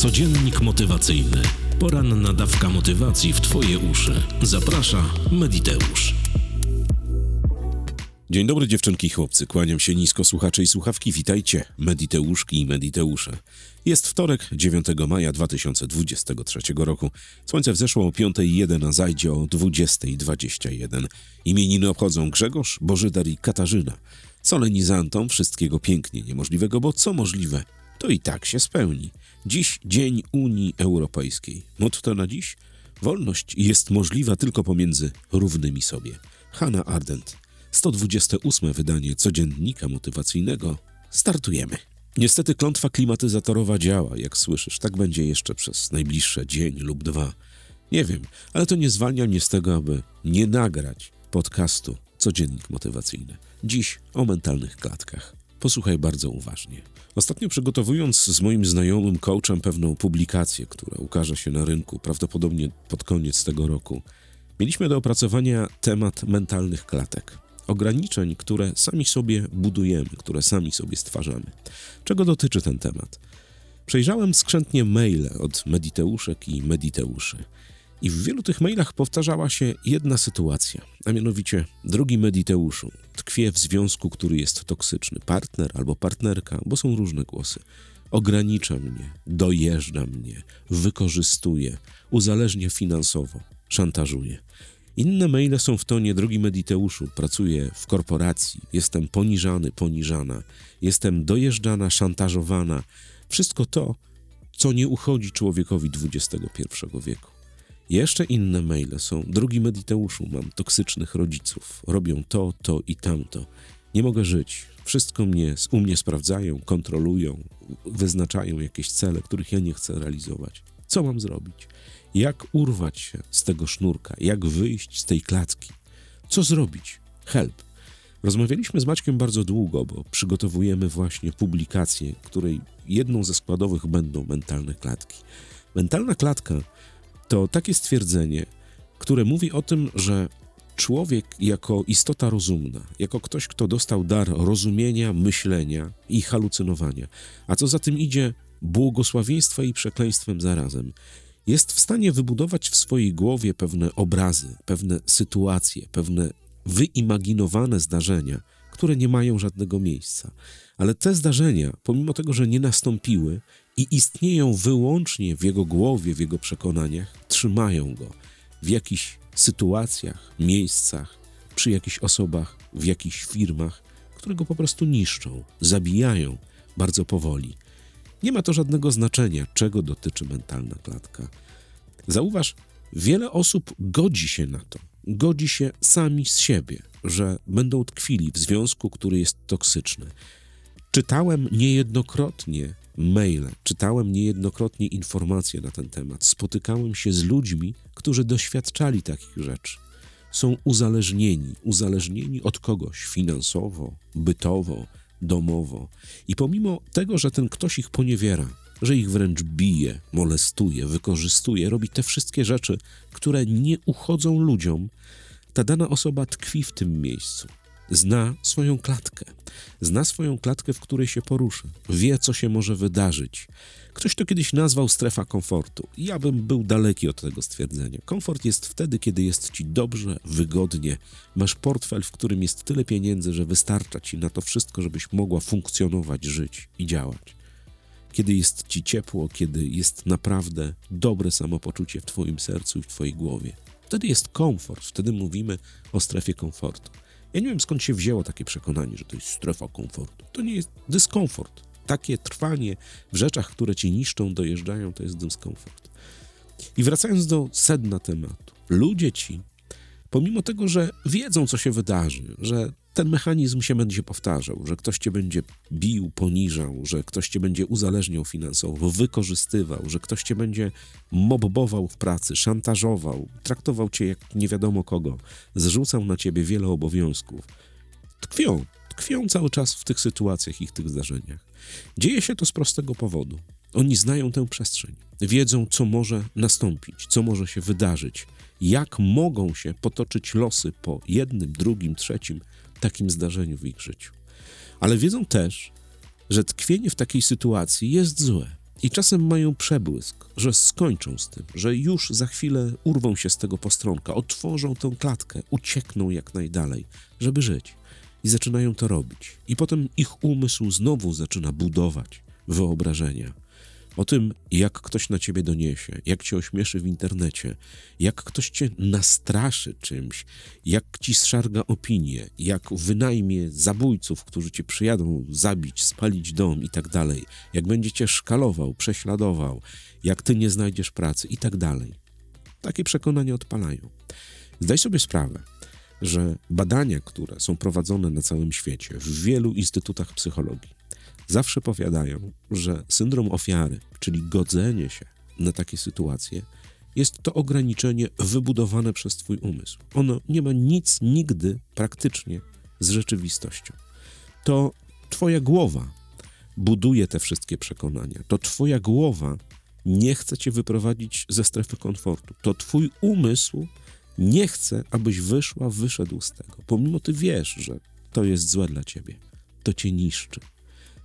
Codziennik motywacyjny. Poranna dawka motywacji w Twoje uszy. Zaprasza Mediteusz. Dzień dobry dziewczynki i chłopcy, kłaniam się nisko słuchacze i słuchawki, witajcie, Mediteuszki i Mediteusze. Jest wtorek, 9 maja 2023 roku. Słońce wzeszło o 5.01, a zajdzie o 20.21. Imieniny obchodzą Grzegorz, Bożydar i Katarzyna. Solenizantom wszystkiego pięknie niemożliwego, bo co możliwe, to i tak się spełni. Dziś Dzień Unii Europejskiej. Motto na dziś? Wolność jest możliwa tylko pomiędzy równymi sobie. Hannah Ardent. 128 wydanie codziennika motywacyjnego. Startujemy. Niestety klątwa klimatyzatorowa działa, jak słyszysz. Tak będzie jeszcze przez najbliższe dzień lub dwa. Nie wiem, ale to nie zwalnia mnie z tego, aby nie nagrać podcastu Codziennik Motywacyjny. Dziś o mentalnych klatkach. Posłuchaj bardzo uważnie. Ostatnio przygotowując z moim znajomym coachem pewną publikację, która ukaże się na rynku prawdopodobnie pod koniec tego roku, mieliśmy do opracowania temat mentalnych klatek. Ograniczeń, które sami sobie budujemy, które sami sobie stwarzamy. Czego dotyczy ten temat? Przejrzałem skrzętnie maile od mediteuszek i mediteuszy. I w wielu tych mailach powtarzała się jedna sytuacja, a mianowicie, drogi Mediteuszu, tkwię w związku, który jest toksyczny. Partner albo partnerka, bo są różne głosy. Ogranicza mnie, dojeżdża mnie, wykorzystuje, uzależnia finansowo, szantażuje. Inne maile są w tonie, drogi Mediteuszu, pracuję w korporacji, jestem poniżany, poniżana, jestem dojeżdżana, szantażowana. Wszystko to, co nie uchodzi człowiekowi XXI wieku. Jeszcze inne maile są. Drugi Mediteuszu, mam toksycznych rodziców. Robią to, to i tamto. Nie mogę żyć. Wszystko mnie, u mnie sprawdzają, kontrolują, wyznaczają jakieś cele, których ja nie chcę realizować. Co mam zrobić? Jak urwać się z tego sznurka? Jak wyjść z tej klatki? Co zrobić? Help. Rozmawialiśmy z Maćkiem bardzo długo, bo przygotowujemy właśnie publikację, której jedną ze składowych będą mentalne klatki. Mentalna klatka to takie stwierdzenie, które mówi o tym, że człowiek jako istota rozumna, jako ktoś, kto dostał dar rozumienia, myślenia i halucynowania, a co za tym idzie, błogosławieństwa i przekleństwem zarazem, jest w stanie wybudować w swojej głowie pewne obrazy, pewne sytuacje, pewne wyimaginowane zdarzenia, które nie mają żadnego miejsca. Ale te zdarzenia, pomimo tego, że nie nastąpiły i istnieją wyłącznie w jego głowie, w jego przekonaniach, trzymają go w jakichś sytuacjach, miejscach, przy jakichś osobach, w jakichś firmach, które go po prostu niszczą, zabijają bardzo powoli. Nie ma to żadnego znaczenia, czego dotyczy mentalna klatka. Zauważ, wiele osób godzi się na to, godzi się sami z siebie, że będą tkwili w związku, który jest toksyczny. Czytałem niejednokrotnie maile, czytałem niejednokrotnie informacje na ten temat, spotykałem się z ludźmi, którzy doświadczali takich rzeczy. Są uzależnieni, uzależnieni od kogoś finansowo, bytowo, domowo. I pomimo tego, że ten ktoś ich poniewiera, że ich wręcz bije, molestuje, wykorzystuje, robi te wszystkie rzeczy, które nie uchodzą ludziom, ta dana osoba tkwi w tym miejscu. Zna swoją klatkę, zna swoją klatkę, w której się porusza, wie, co się może wydarzyć. Ktoś to kiedyś nazwał strefa komfortu. Ja bym był daleki od tego stwierdzenia. Komfort jest wtedy, kiedy jest ci dobrze, wygodnie, masz portfel, w którym jest tyle pieniędzy, że wystarcza ci na to wszystko, żebyś mogła funkcjonować, żyć i działać. Kiedy jest ci ciepło, kiedy jest naprawdę dobre samopoczucie w twoim sercu i w twojej głowie. Wtedy jest komfort, wtedy mówimy o strefie komfortu. Ja nie wiem skąd się wzięło takie przekonanie, że to jest strefa komfortu. To nie jest dyskomfort. Takie trwanie w rzeczach, które ci niszczą, dojeżdżają, to jest dyskomfort. I wracając do sedna tematu. Ludzie ci, pomimo tego, że wiedzą, co się wydarzy, że ten mechanizm się będzie powtarzał, że ktoś cię będzie bił, poniżał, że ktoś cię będzie uzależniał finansowo, wykorzystywał, że ktoś cię będzie mobbował w pracy, szantażował, traktował cię jak nie wiadomo kogo, zrzucał na ciebie wiele obowiązków. Tkwią, tkwią cały czas w tych sytuacjach i w tych zdarzeniach. Dzieje się to z prostego powodu. Oni znają tę przestrzeń, wiedzą, co może nastąpić, co może się wydarzyć, jak mogą się potoczyć losy po jednym, drugim, trzecim takim zdarzeniu w ich życiu. Ale wiedzą też, że tkwienie w takiej sytuacji jest złe. I czasem mają przebłysk, że skończą z tym, że już za chwilę urwą się z tego postronka, otworzą tę klatkę, uciekną jak najdalej, żeby żyć. I zaczynają to robić. I potem ich umysł znowu zaczyna budować wyobrażenia o tym, jak ktoś na ciebie doniesie, jak cię ośmieszy w internecie, jak ktoś cię nastraszy czymś, jak ci zszarga opinię, jak wynajmie zabójców, którzy cię przyjadą zabić, spalić dom i tak dalej, jak będzie cię szkalował, prześladował, jak ty nie znajdziesz pracy i tak dalej. Takie przekonania odpalają. Zdaj sobie sprawę, że badania, które są prowadzone na całym świecie, w wielu instytutach psychologii, zawsze powiadają, że syndrom ofiary, czyli godzenie się na takie sytuacje, jest to ograniczenie wybudowane przez Twój umysł. Ono nie ma nic nigdy praktycznie z rzeczywistością. To Twoja głowa buduje te wszystkie przekonania. To Twoja głowa nie chce Cię wyprowadzić ze strefy komfortu. To Twój umysł nie chce, abyś wyszła, wyszedł z tego. Pomimo Ty wiesz, że to jest złe dla Ciebie. To Cię niszczy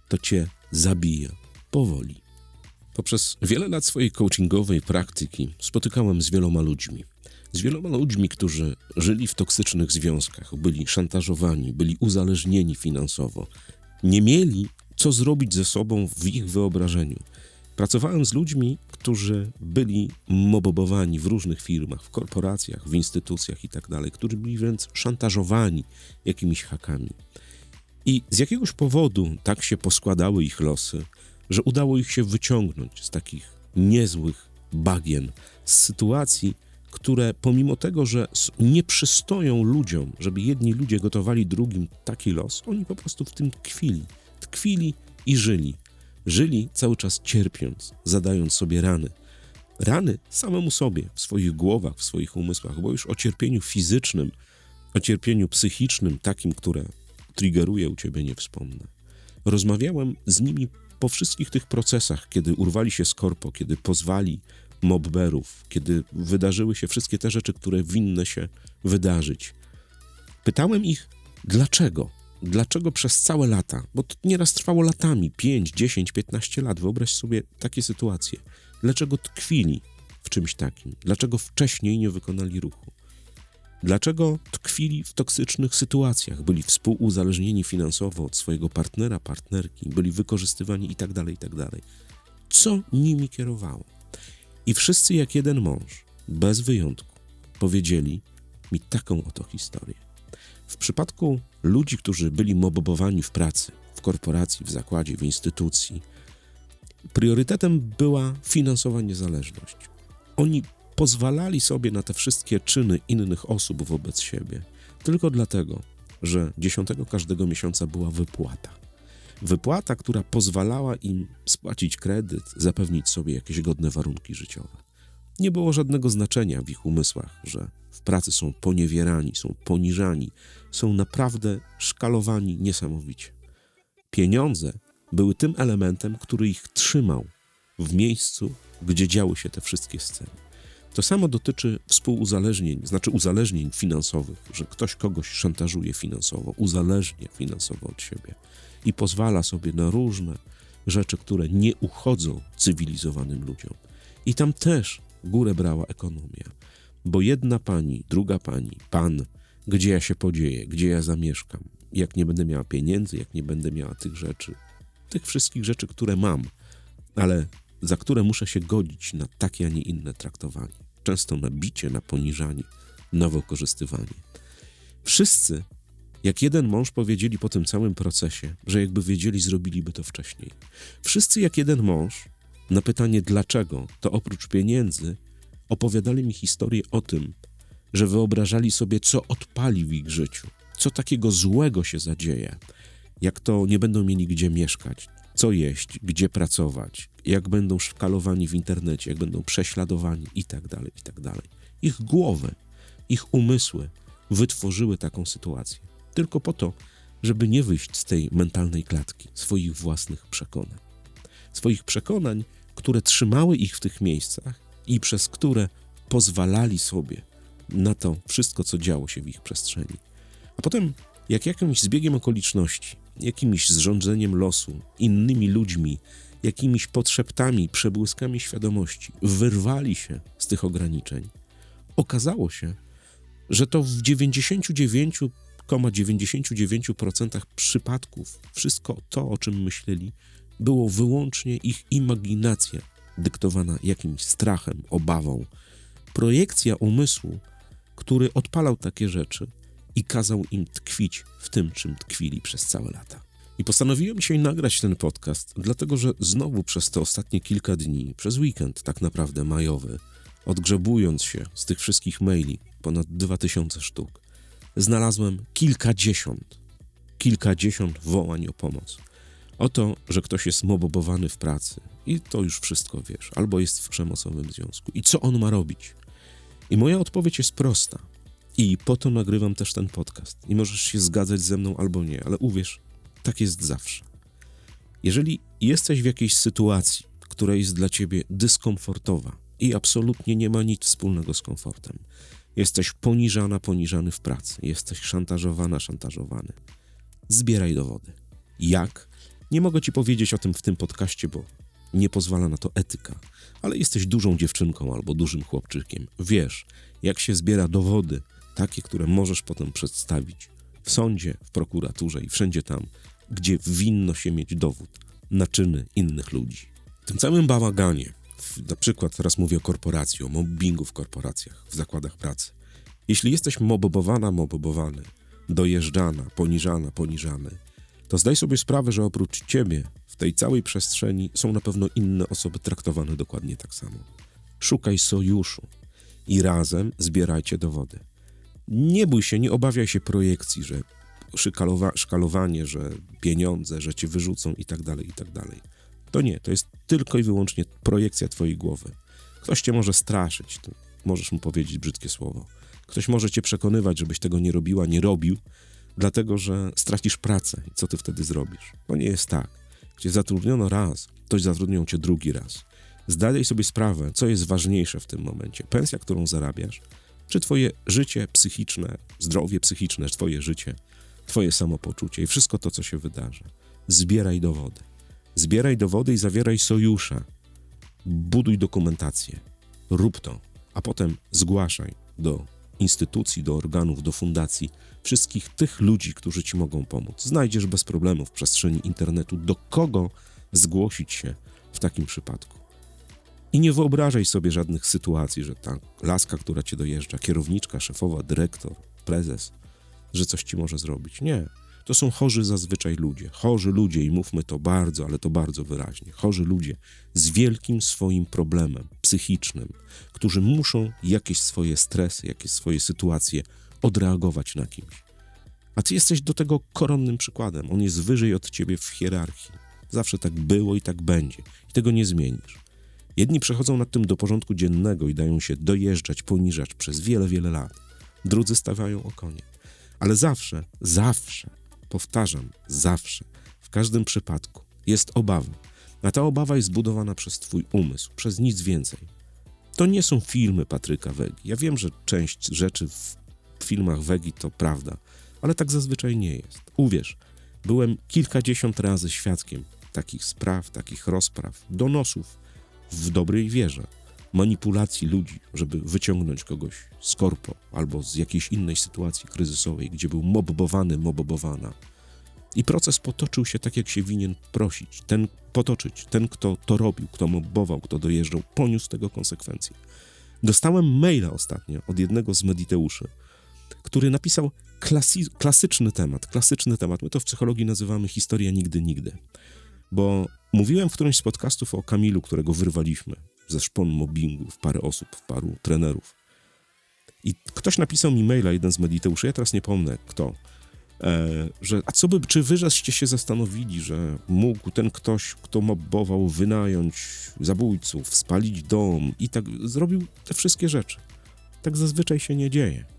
to cię zabija powoli. Poprzez wiele lat swojej coachingowej praktyki spotykałem z wieloma ludźmi. Z wieloma ludźmi, którzy żyli w toksycznych związkach, byli szantażowani, byli uzależnieni finansowo, nie mieli co zrobić ze sobą w ich wyobrażeniu. Pracowałem z ludźmi, którzy byli mobobowani w różnych firmach, w korporacjach, w instytucjach itd., tak którzy byli wręcz szantażowani jakimiś hakami. I z jakiegoś powodu tak się poskładały ich losy, że udało ich się wyciągnąć z takich niezłych bagien, z sytuacji, które pomimo tego, że nie przystoją ludziom, żeby jedni ludzie gotowali drugim taki los, oni po prostu w tym tkwili. Tkwili i żyli. Żyli cały czas cierpiąc, zadając sobie rany. Rany samemu sobie, w swoich głowach, w swoich umysłach, bo już o cierpieniu fizycznym, o cierpieniu psychicznym, takim, które triggeruje u ciebie, nie wspomnę. Rozmawiałem z nimi po wszystkich tych procesach, kiedy urwali się z korpo, kiedy pozwali mobberów, kiedy wydarzyły się wszystkie te rzeczy, które winny się wydarzyć. Pytałem ich, dlaczego? Dlaczego przez całe lata? Bo to nieraz trwało latami 5, 10, 15 lat. Wyobraź sobie takie sytuacje. Dlaczego tkwili w czymś takim? Dlaczego wcześniej nie wykonali ruchu? Dlaczego tkwili w toksycznych sytuacjach, byli współuzależnieni finansowo od swojego partnera, partnerki, byli wykorzystywani itd., tak itd. Tak Co nimi kierowało? I wszyscy jak jeden mąż, bez wyjątku, powiedzieli mi taką oto historię. W przypadku ludzi, którzy byli mobobowani w pracy, w korporacji, w zakładzie, w instytucji, priorytetem była finansowa niezależność. Oni pozwalali sobie na te wszystkie czyny innych osób wobec siebie, tylko dlatego, że dziesiątego każdego miesiąca była wypłata. Wypłata, która pozwalała im spłacić kredyt, zapewnić sobie jakieś godne warunki życiowe. Nie było żadnego znaczenia w ich umysłach, że w pracy są poniewierani, są poniżani, są naprawdę szkalowani niesamowicie. Pieniądze były tym elementem, który ich trzymał w miejscu, gdzie działy się te wszystkie sceny. To samo dotyczy współuzależnień, znaczy uzależnień finansowych, że ktoś kogoś szantażuje finansowo, uzależnia finansowo od siebie i pozwala sobie na różne rzeczy, które nie uchodzą cywilizowanym ludziom. I tam też górę brała ekonomia, bo jedna pani, druga pani, pan, gdzie ja się podzieję, gdzie ja zamieszkam, jak nie będę miała pieniędzy, jak nie będę miała tych rzeczy, tych wszystkich rzeczy, które mam, ale za które muszę się godzić na takie, a nie inne traktowanie często na bicie, na poniżanie, na wykorzystywanie. Wszyscy, jak jeden mąż, powiedzieli po tym całym procesie, że jakby wiedzieli, zrobiliby to wcześniej. Wszyscy, jak jeden mąż, na pytanie dlaczego, to oprócz pieniędzy, opowiadali mi historię o tym, że wyobrażali sobie, co odpali w ich życiu, co takiego złego się zadzieje, jak to nie będą mieli gdzie mieszkać, co jeść, gdzie pracować, jak będą szkalowani w internecie, jak będą prześladowani i tak dalej, i tak. Ich głowy, ich umysły wytworzyły taką sytuację tylko po to, żeby nie wyjść z tej mentalnej klatki swoich własnych przekonań. Swoich przekonań, które trzymały ich w tych miejscach i przez które pozwalali sobie na to wszystko, co działo się w ich przestrzeni. A potem, jak jakimś zbiegiem okoliczności, jakimś zrządzeniem losu, innymi ludźmi, jakimiś podszeptami, przebłyskami świadomości wyrwali się z tych ograniczeń, okazało się, że to w 99,99% przypadków wszystko to, o czym myśleli, było wyłącznie ich imaginacja dyktowana jakimś strachem, obawą, projekcja umysłu, który odpalał takie rzeczy i kazał im tkwić w tym, czym tkwili przez całe lata. I postanowiłem dzisiaj nagrać ten podcast, dlatego że znowu przez te ostatnie kilka dni, przez weekend tak naprawdę majowy, odgrzebując się z tych wszystkich maili, ponad 2000 sztuk, znalazłem kilkadziesiąt, kilkadziesiąt wołań o pomoc. O to, że ktoś jest mobobowany w pracy i to już wszystko wiesz, albo jest w przemocowym związku. I co on ma robić? I moja odpowiedź jest prosta. I po to nagrywam też ten podcast. I możesz się zgadzać ze mną albo nie, ale uwierz, tak jest zawsze. Jeżeli jesteś w jakiejś sytuacji, która jest dla ciebie dyskomfortowa i absolutnie nie ma nic wspólnego z komfortem, jesteś poniżana, poniżany w pracy, jesteś szantażowana, szantażowany, zbieraj dowody. Jak? Nie mogę ci powiedzieć o tym w tym podcaście, bo nie pozwala na to etyka, ale jesteś dużą dziewczynką albo dużym chłopczykiem. Wiesz, jak się zbiera dowody, takie, które możesz potem przedstawić w sądzie, w prokuraturze i wszędzie tam, gdzie winno się mieć dowód na czyny innych ludzi. W tym całym bałaganie, na przykład teraz mówię o korporacji, o mobbingu w korporacjach, w zakładach pracy. Jeśli jesteś mobobowana, mobobowany, dojeżdżana, poniżana, poniżany, to zdaj sobie sprawę, że oprócz ciebie w tej całej przestrzeni są na pewno inne osoby traktowane dokładnie tak samo. Szukaj sojuszu i razem zbierajcie dowody. Nie bój się, nie obawiaj się projekcji, że szykalowa, szkalowanie, że pieniądze, że cię wyrzucą i tak dalej, i tak dalej. To nie, to jest tylko i wyłącznie projekcja twojej głowy. Ktoś cię może straszyć, możesz mu powiedzieć brzydkie słowo. Ktoś może cię przekonywać, żebyś tego nie robiła, nie robił, dlatego że stracisz pracę. I co ty wtedy zrobisz? To nie jest tak. Gdzie zatrudniono raz, to zatrudnią cię drugi raz. Zdaj sobie sprawę, co jest ważniejsze w tym momencie. Pensja, którą zarabiasz, czy twoje życie psychiczne, zdrowie psychiczne, twoje życie, twoje samopoczucie i wszystko to, co się wydarzy. Zbieraj dowody. Zbieraj dowody i zawieraj sojusze. Buduj dokumentację. Rób to, a potem zgłaszaj do instytucji, do organów, do fundacji wszystkich tych ludzi, którzy ci mogą pomóc. Znajdziesz bez problemu w przestrzeni internetu, do kogo zgłosić się w takim przypadku. I nie wyobrażaj sobie żadnych sytuacji, że ta laska, która cię dojeżdża, kierowniczka, szefowa, dyrektor, prezes, że coś ci może zrobić. Nie. To są chorzy zazwyczaj ludzie. Chorzy ludzie, i mówmy to bardzo, ale to bardzo wyraźnie. Chorzy ludzie z wielkim swoim problemem psychicznym, którzy muszą jakieś swoje stresy, jakieś swoje sytuacje odreagować na kimś. A ty jesteś do tego koronnym przykładem. On jest wyżej od ciebie w hierarchii. Zawsze tak było i tak będzie. I tego nie zmienisz. Jedni przechodzą nad tym do porządku dziennego i dają się dojeżdżać, poniżać przez wiele, wiele lat. Drudzy stawiają o konie. Ale zawsze, zawsze, powtarzam, zawsze, w każdym przypadku jest obawa. A ta obawa jest zbudowana przez twój umysł, przez nic więcej. To nie są filmy Patryka Wegi. Ja wiem, że część rzeczy w filmach Wegi to prawda, ale tak zazwyczaj nie jest. Uwierz, byłem kilkadziesiąt razy świadkiem takich spraw, takich rozpraw, donosów w dobrej wierze, manipulacji ludzi, żeby wyciągnąć kogoś z korpo albo z jakiejś innej sytuacji kryzysowej, gdzie był mobbowany, mobbowana. I proces potoczył się tak, jak się winien prosić. Ten potoczyć, ten, kto to robił, kto mobbował, kto dojeżdżał, poniósł tego konsekwencje. Dostałem maila ostatnio od jednego z mediteuszy, który napisał klasy, klasyczny temat, klasyczny temat. My to w psychologii nazywamy historia nigdy, nigdy. Bo mówiłem w którymś z podcastów o Kamilu, którego wyrwaliśmy ze szpon mobbingu w parę osób, w paru trenerów. I ktoś napisał mi maila, jeden z mediteuszy, ja teraz nie pomnę kto, e, że a co by, czy wy żeście się zastanowili, że mógł ten ktoś, kto mobbował, wynająć zabójców, spalić dom i tak zrobił te wszystkie rzeczy. Tak zazwyczaj się nie dzieje.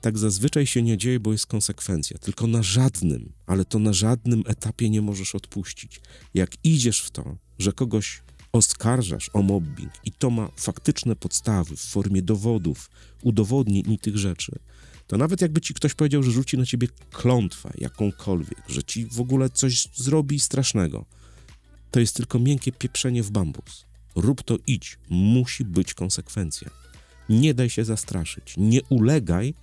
Tak zazwyczaj się nie dzieje, bo jest konsekwencja. Tylko na żadnym, ale to na żadnym etapie nie możesz odpuścić. Jak idziesz w to, że kogoś oskarżasz o mobbing i to ma faktyczne podstawy w formie dowodów, udowodnień i tych rzeczy, to nawet jakby ci ktoś powiedział, że rzuci na ciebie klątwę jakąkolwiek, że ci w ogóle coś zrobi strasznego, to jest tylko miękkie pieprzenie w bambus. Rób to, idź. Musi być konsekwencja. Nie daj się zastraszyć. Nie ulegaj,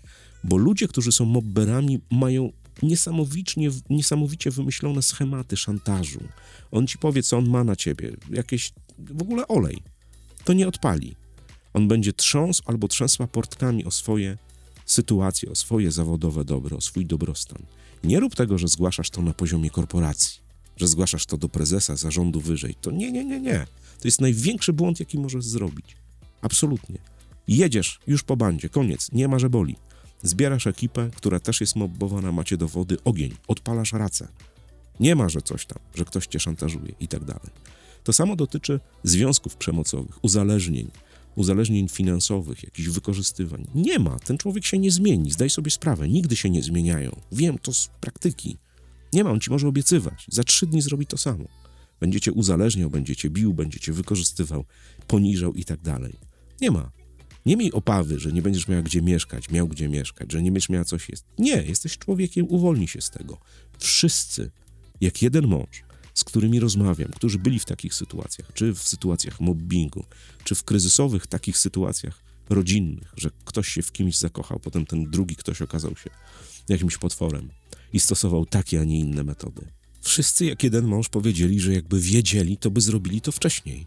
bo ludzie, którzy są mobberami, mają niesamowicie, niesamowicie wymyślone schematy szantażu. On ci powie, co on ma na ciebie. Jakieś w ogóle olej. To nie odpali. On będzie trząsł albo trzęsła portkami o swoje sytuacje, o swoje zawodowe dobro, o swój dobrostan. Nie rób tego, że zgłaszasz to na poziomie korporacji, że zgłaszasz to do prezesa zarządu wyżej. To nie, nie, nie, nie. To jest największy błąd, jaki możesz zrobić. Absolutnie. Jedziesz już po bandzie, koniec, nie ma, że boli. Zbierasz ekipę, która też jest mobbowana, macie dowody, ogień, odpalasz racę. Nie ma, że coś tam, że ktoś cię szantażuje i tak dalej. To samo dotyczy związków przemocowych, uzależnień, uzależnień finansowych, jakichś wykorzystywań. Nie ma, ten człowiek się nie zmieni, zdaj sobie sprawę, nigdy się nie zmieniają. Wiem to z praktyki. Nie ma, on ci może obiecywać, za trzy dni zrobi to samo. Będziecie uzależniał, będziecie bił, będziecie wykorzystywał, poniżał i tak dalej. Nie ma. Nie miej obawy, że nie będziesz miał gdzie mieszkać, miał gdzie mieszkać, że nie będziesz miał coś jest. Nie, jesteś człowiekiem, uwolnij się z tego. Wszyscy, jak jeden mąż, z którymi rozmawiam, którzy byli w takich sytuacjach, czy w sytuacjach mobbingu, czy w kryzysowych takich sytuacjach rodzinnych, że ktoś się w kimś zakochał, potem ten drugi ktoś okazał się jakimś potworem i stosował takie, a nie inne metody. Wszyscy jak jeden mąż powiedzieli, że jakby wiedzieli, to by zrobili to wcześniej.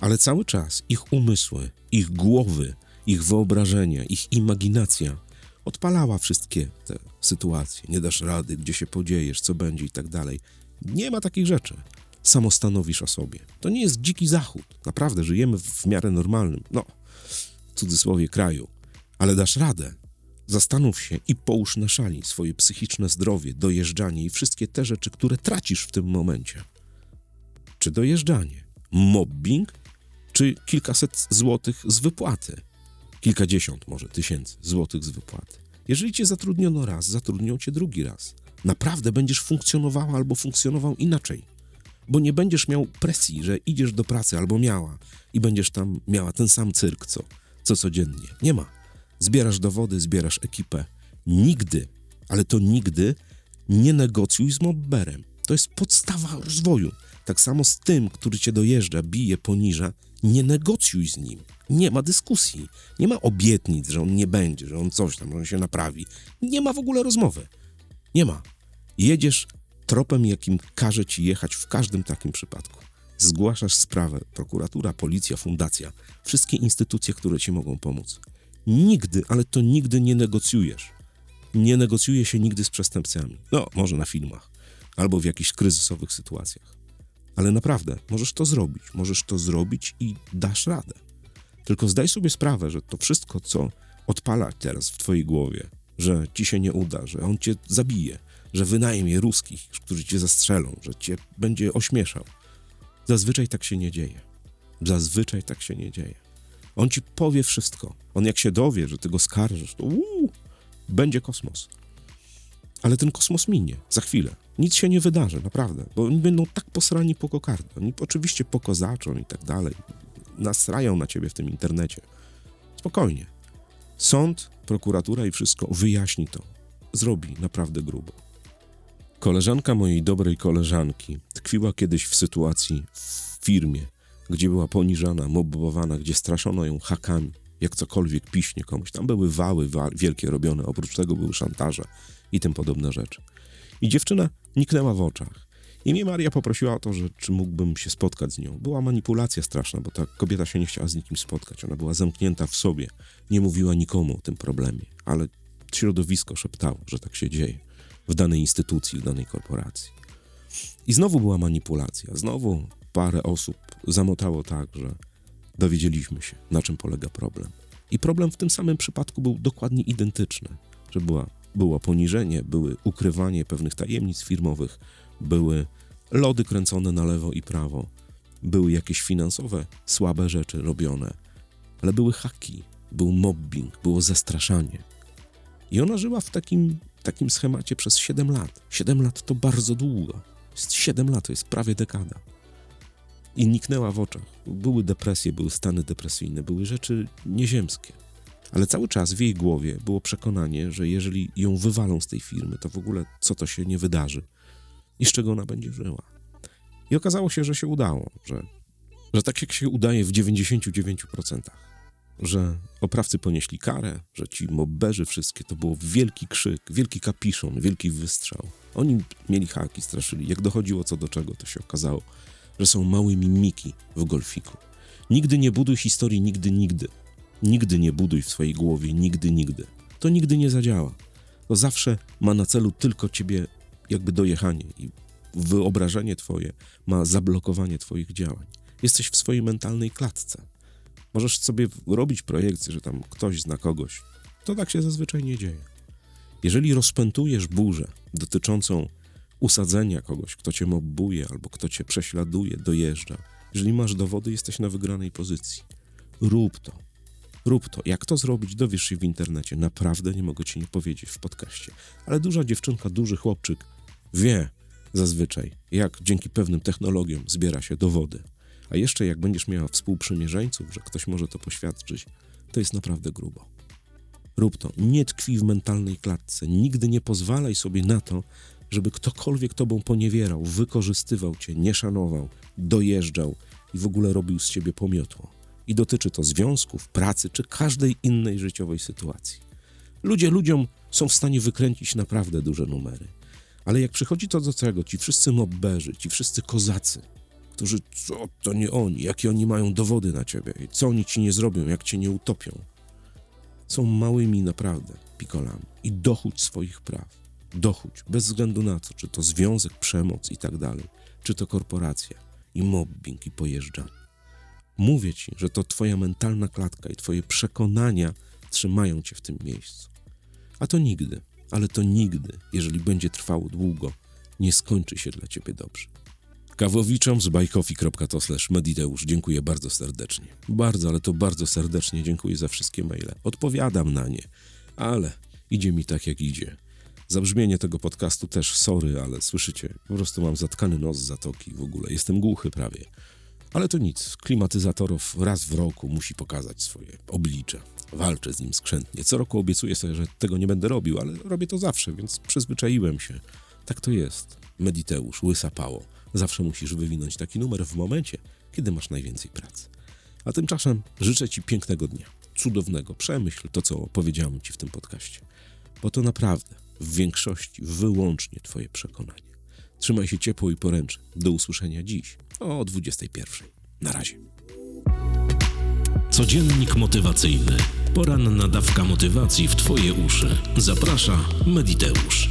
Ale cały czas ich umysły, ich głowy, ich wyobrażenia, ich imaginacja odpalała wszystkie te sytuacje. Nie dasz rady, gdzie się podziejesz, co będzie i tak dalej. Nie ma takich rzeczy. Samo stanowisz o sobie. To nie jest dziki zachód. Naprawdę żyjemy w miarę normalnym, no, w cudzysłowie kraju. Ale dasz radę. Zastanów się i połóż na szali swoje psychiczne zdrowie, dojeżdżanie i wszystkie te rzeczy, które tracisz w tym momencie. Czy dojeżdżanie? Mobbing? Czy kilkaset złotych z wypłaty? Kilkadziesiąt może tysięcy złotych z wypłaty. Jeżeli cię zatrudniono raz, zatrudnią cię drugi raz naprawdę będziesz funkcjonowała albo funkcjonował inaczej. Bo nie będziesz miał presji, że idziesz do pracy albo miała i będziesz tam miała ten sam cyrk, co, co codziennie. Nie ma. Zbierasz dowody, zbierasz ekipę. Nigdy, ale to nigdy nie negocjuj z mobberem. To jest podstawa rozwoju. Tak samo z tym, który cię dojeżdża, bije, poniża, nie negocjuj z nim. Nie ma dyskusji. Nie ma obietnic, że on nie będzie, że on coś tam, że on się naprawi. Nie ma w ogóle rozmowy. Nie ma. Jedziesz tropem, jakim każe ci jechać w każdym takim przypadku. Zgłaszasz sprawę, prokuratura, policja, fundacja, wszystkie instytucje, które ci mogą pomóc. Nigdy, ale to nigdy nie negocjujesz. Nie negocjuje się nigdy z przestępcami. No, może na filmach, albo w jakichś kryzysowych sytuacjach. Ale naprawdę, możesz to zrobić. Możesz to zrobić i dasz radę. Tylko zdaj sobie sprawę, że to wszystko, co odpala teraz w twojej głowie, że ci się nie uda, że on cię zabije, że wynajmie ruskich, którzy cię zastrzelą, że cię będzie ośmieszał. Zazwyczaj tak się nie dzieje. Zazwyczaj tak się nie dzieje. On ci powie wszystko. On jak się dowie, że ty go skarżysz, to uu, będzie kosmos. Ale ten kosmos minie za chwilę. Nic się nie wydarzy, naprawdę, bo oni będą tak posrani po kokardę. Oni oczywiście pokozaczą i tak dalej. Nasrają na ciebie w tym internecie. Spokojnie. Sąd, prokuratura i wszystko wyjaśni to. Zrobi naprawdę grubo. Koleżanka mojej dobrej koleżanki tkwiła kiedyś w sytuacji w firmie, gdzie była poniżana, mobbowana, gdzie straszono ją hakami, jak cokolwiek piśnie komuś. Tam były wały wa wielkie robione, oprócz tego były szantaże i tym podobne rzeczy. I dziewczyna niknęła w oczach. I mnie Maria poprosiła o to, że czy mógłbym się spotkać z nią. Była manipulacja straszna, bo ta kobieta się nie chciała z nikim spotkać. Ona była zamknięta w sobie, nie mówiła nikomu o tym problemie, ale środowisko szeptało, że tak się dzieje w danej instytucji, w danej korporacji. I znowu była manipulacja. Znowu parę osób zamotało tak, że dowiedzieliśmy się, na czym polega problem. I problem w tym samym przypadku był dokładnie identyczny, że była, było poniżenie, były ukrywanie pewnych tajemnic firmowych, były lody kręcone na lewo i prawo, były jakieś finansowe, słabe rzeczy robione, ale były haki, był mobbing, było zastraszanie. I ona żyła w takim, takim schemacie przez 7 lat. 7 lat to bardzo długo. Jest 7 lat, to jest prawie dekada. I niknęła w oczach. Były depresje, były stany depresyjne, były rzeczy nieziemskie. Ale cały czas w jej głowie było przekonanie, że jeżeli ją wywalą z tej firmy, to w ogóle co to się nie wydarzy i z czego ona będzie żyła. I okazało się, że się udało, że, że tak jak się udaje w 99%, że oprawcy ponieśli karę, że ci mobberzy wszystkie, to było wielki krzyk, wielki kapiszon, wielki wystrzał. Oni mieli haki, straszyli. Jak dochodziło co do czego, to się okazało, że są małymi miki w golfiku. Nigdy nie buduj historii, nigdy, nigdy. Nigdy nie buduj w swojej głowie, nigdy, nigdy. To nigdy nie zadziała. To zawsze ma na celu tylko ciebie jakby dojechanie i wyobrażenie twoje ma zablokowanie twoich działań. Jesteś w swojej mentalnej klatce. Możesz sobie robić projekcję, że tam ktoś zna kogoś. To tak się zazwyczaj nie dzieje. Jeżeli rozpętujesz burzę dotyczącą usadzenia kogoś, kto cię mobbuje albo kto cię prześladuje, dojeżdża, jeżeli masz dowody, jesteś na wygranej pozycji. Rób to. Rób to. Jak to zrobić, dowiesz się w internecie. Naprawdę nie mogę ci nie powiedzieć w podcaście. Ale duża dziewczynka, duży chłopczyk wie zazwyczaj, jak dzięki pewnym technologiom zbiera się dowody. A jeszcze jak będziesz miała współprzymierzeńców, że ktoś może to poświadczyć, to jest naprawdę grubo. Rób to. Nie tkwi w mentalnej klatce. Nigdy nie pozwalaj sobie na to, żeby ktokolwiek tobą poniewierał, wykorzystywał cię, nie szanował, dojeżdżał i w ogóle robił z ciebie pomiotło. I dotyczy to związków, pracy czy każdej innej życiowej sytuacji. Ludzie ludziom są w stanie wykręcić naprawdę duże numery. Ale jak przychodzi to do czego, ci wszyscy mobberzy, ci wszyscy kozacy, którzy, co to nie oni, jakie oni mają dowody na ciebie, co oni ci nie zrobią, jak cię nie utopią, są małymi naprawdę pikolami i dochódź swoich praw. Dochódź, bez względu na to, czy to związek, przemoc i tak dalej, czy to korporacja i mobbing i pojeżdżanie. Mówię ci, że to twoja mentalna klatka i twoje przekonania trzymają cię w tym miejscu. A to nigdy, ale to nigdy, jeżeli będzie trwało długo, nie skończy się dla ciebie dobrze. Kawowiczom z bajkofi.to mediteusz dziękuję bardzo serdecznie. Bardzo, ale to bardzo serdecznie dziękuję za wszystkie maile. Odpowiadam na nie, ale idzie mi tak jak idzie. Za brzmienie tego podcastu też sorry, ale słyszycie, po prostu mam zatkany nos zatoki w ogóle. Jestem głuchy prawie. Ale to nic, klimatyzatorów raz w roku musi pokazać swoje oblicze. Walczę z nim skrzętnie. Co roku obiecuję sobie, że tego nie będę robił, ale robię to zawsze, więc przyzwyczaiłem się. Tak to jest. Mediteusz, łysa pało. Zawsze musisz wywinąć taki numer w momencie, kiedy masz najwięcej pracy. A tymczasem życzę Ci pięknego dnia, cudownego. Przemyśl to, co powiedziałem Ci w tym podcaście, bo to naprawdę w większości wyłącznie Twoje przekonanie. Trzymaj się ciepło i poręczy. Do usłyszenia dziś o 21. Na razie. Codziennik motywacyjny. Poranna dawka motywacji w Twoje uszy. Zaprasza Mediteusz.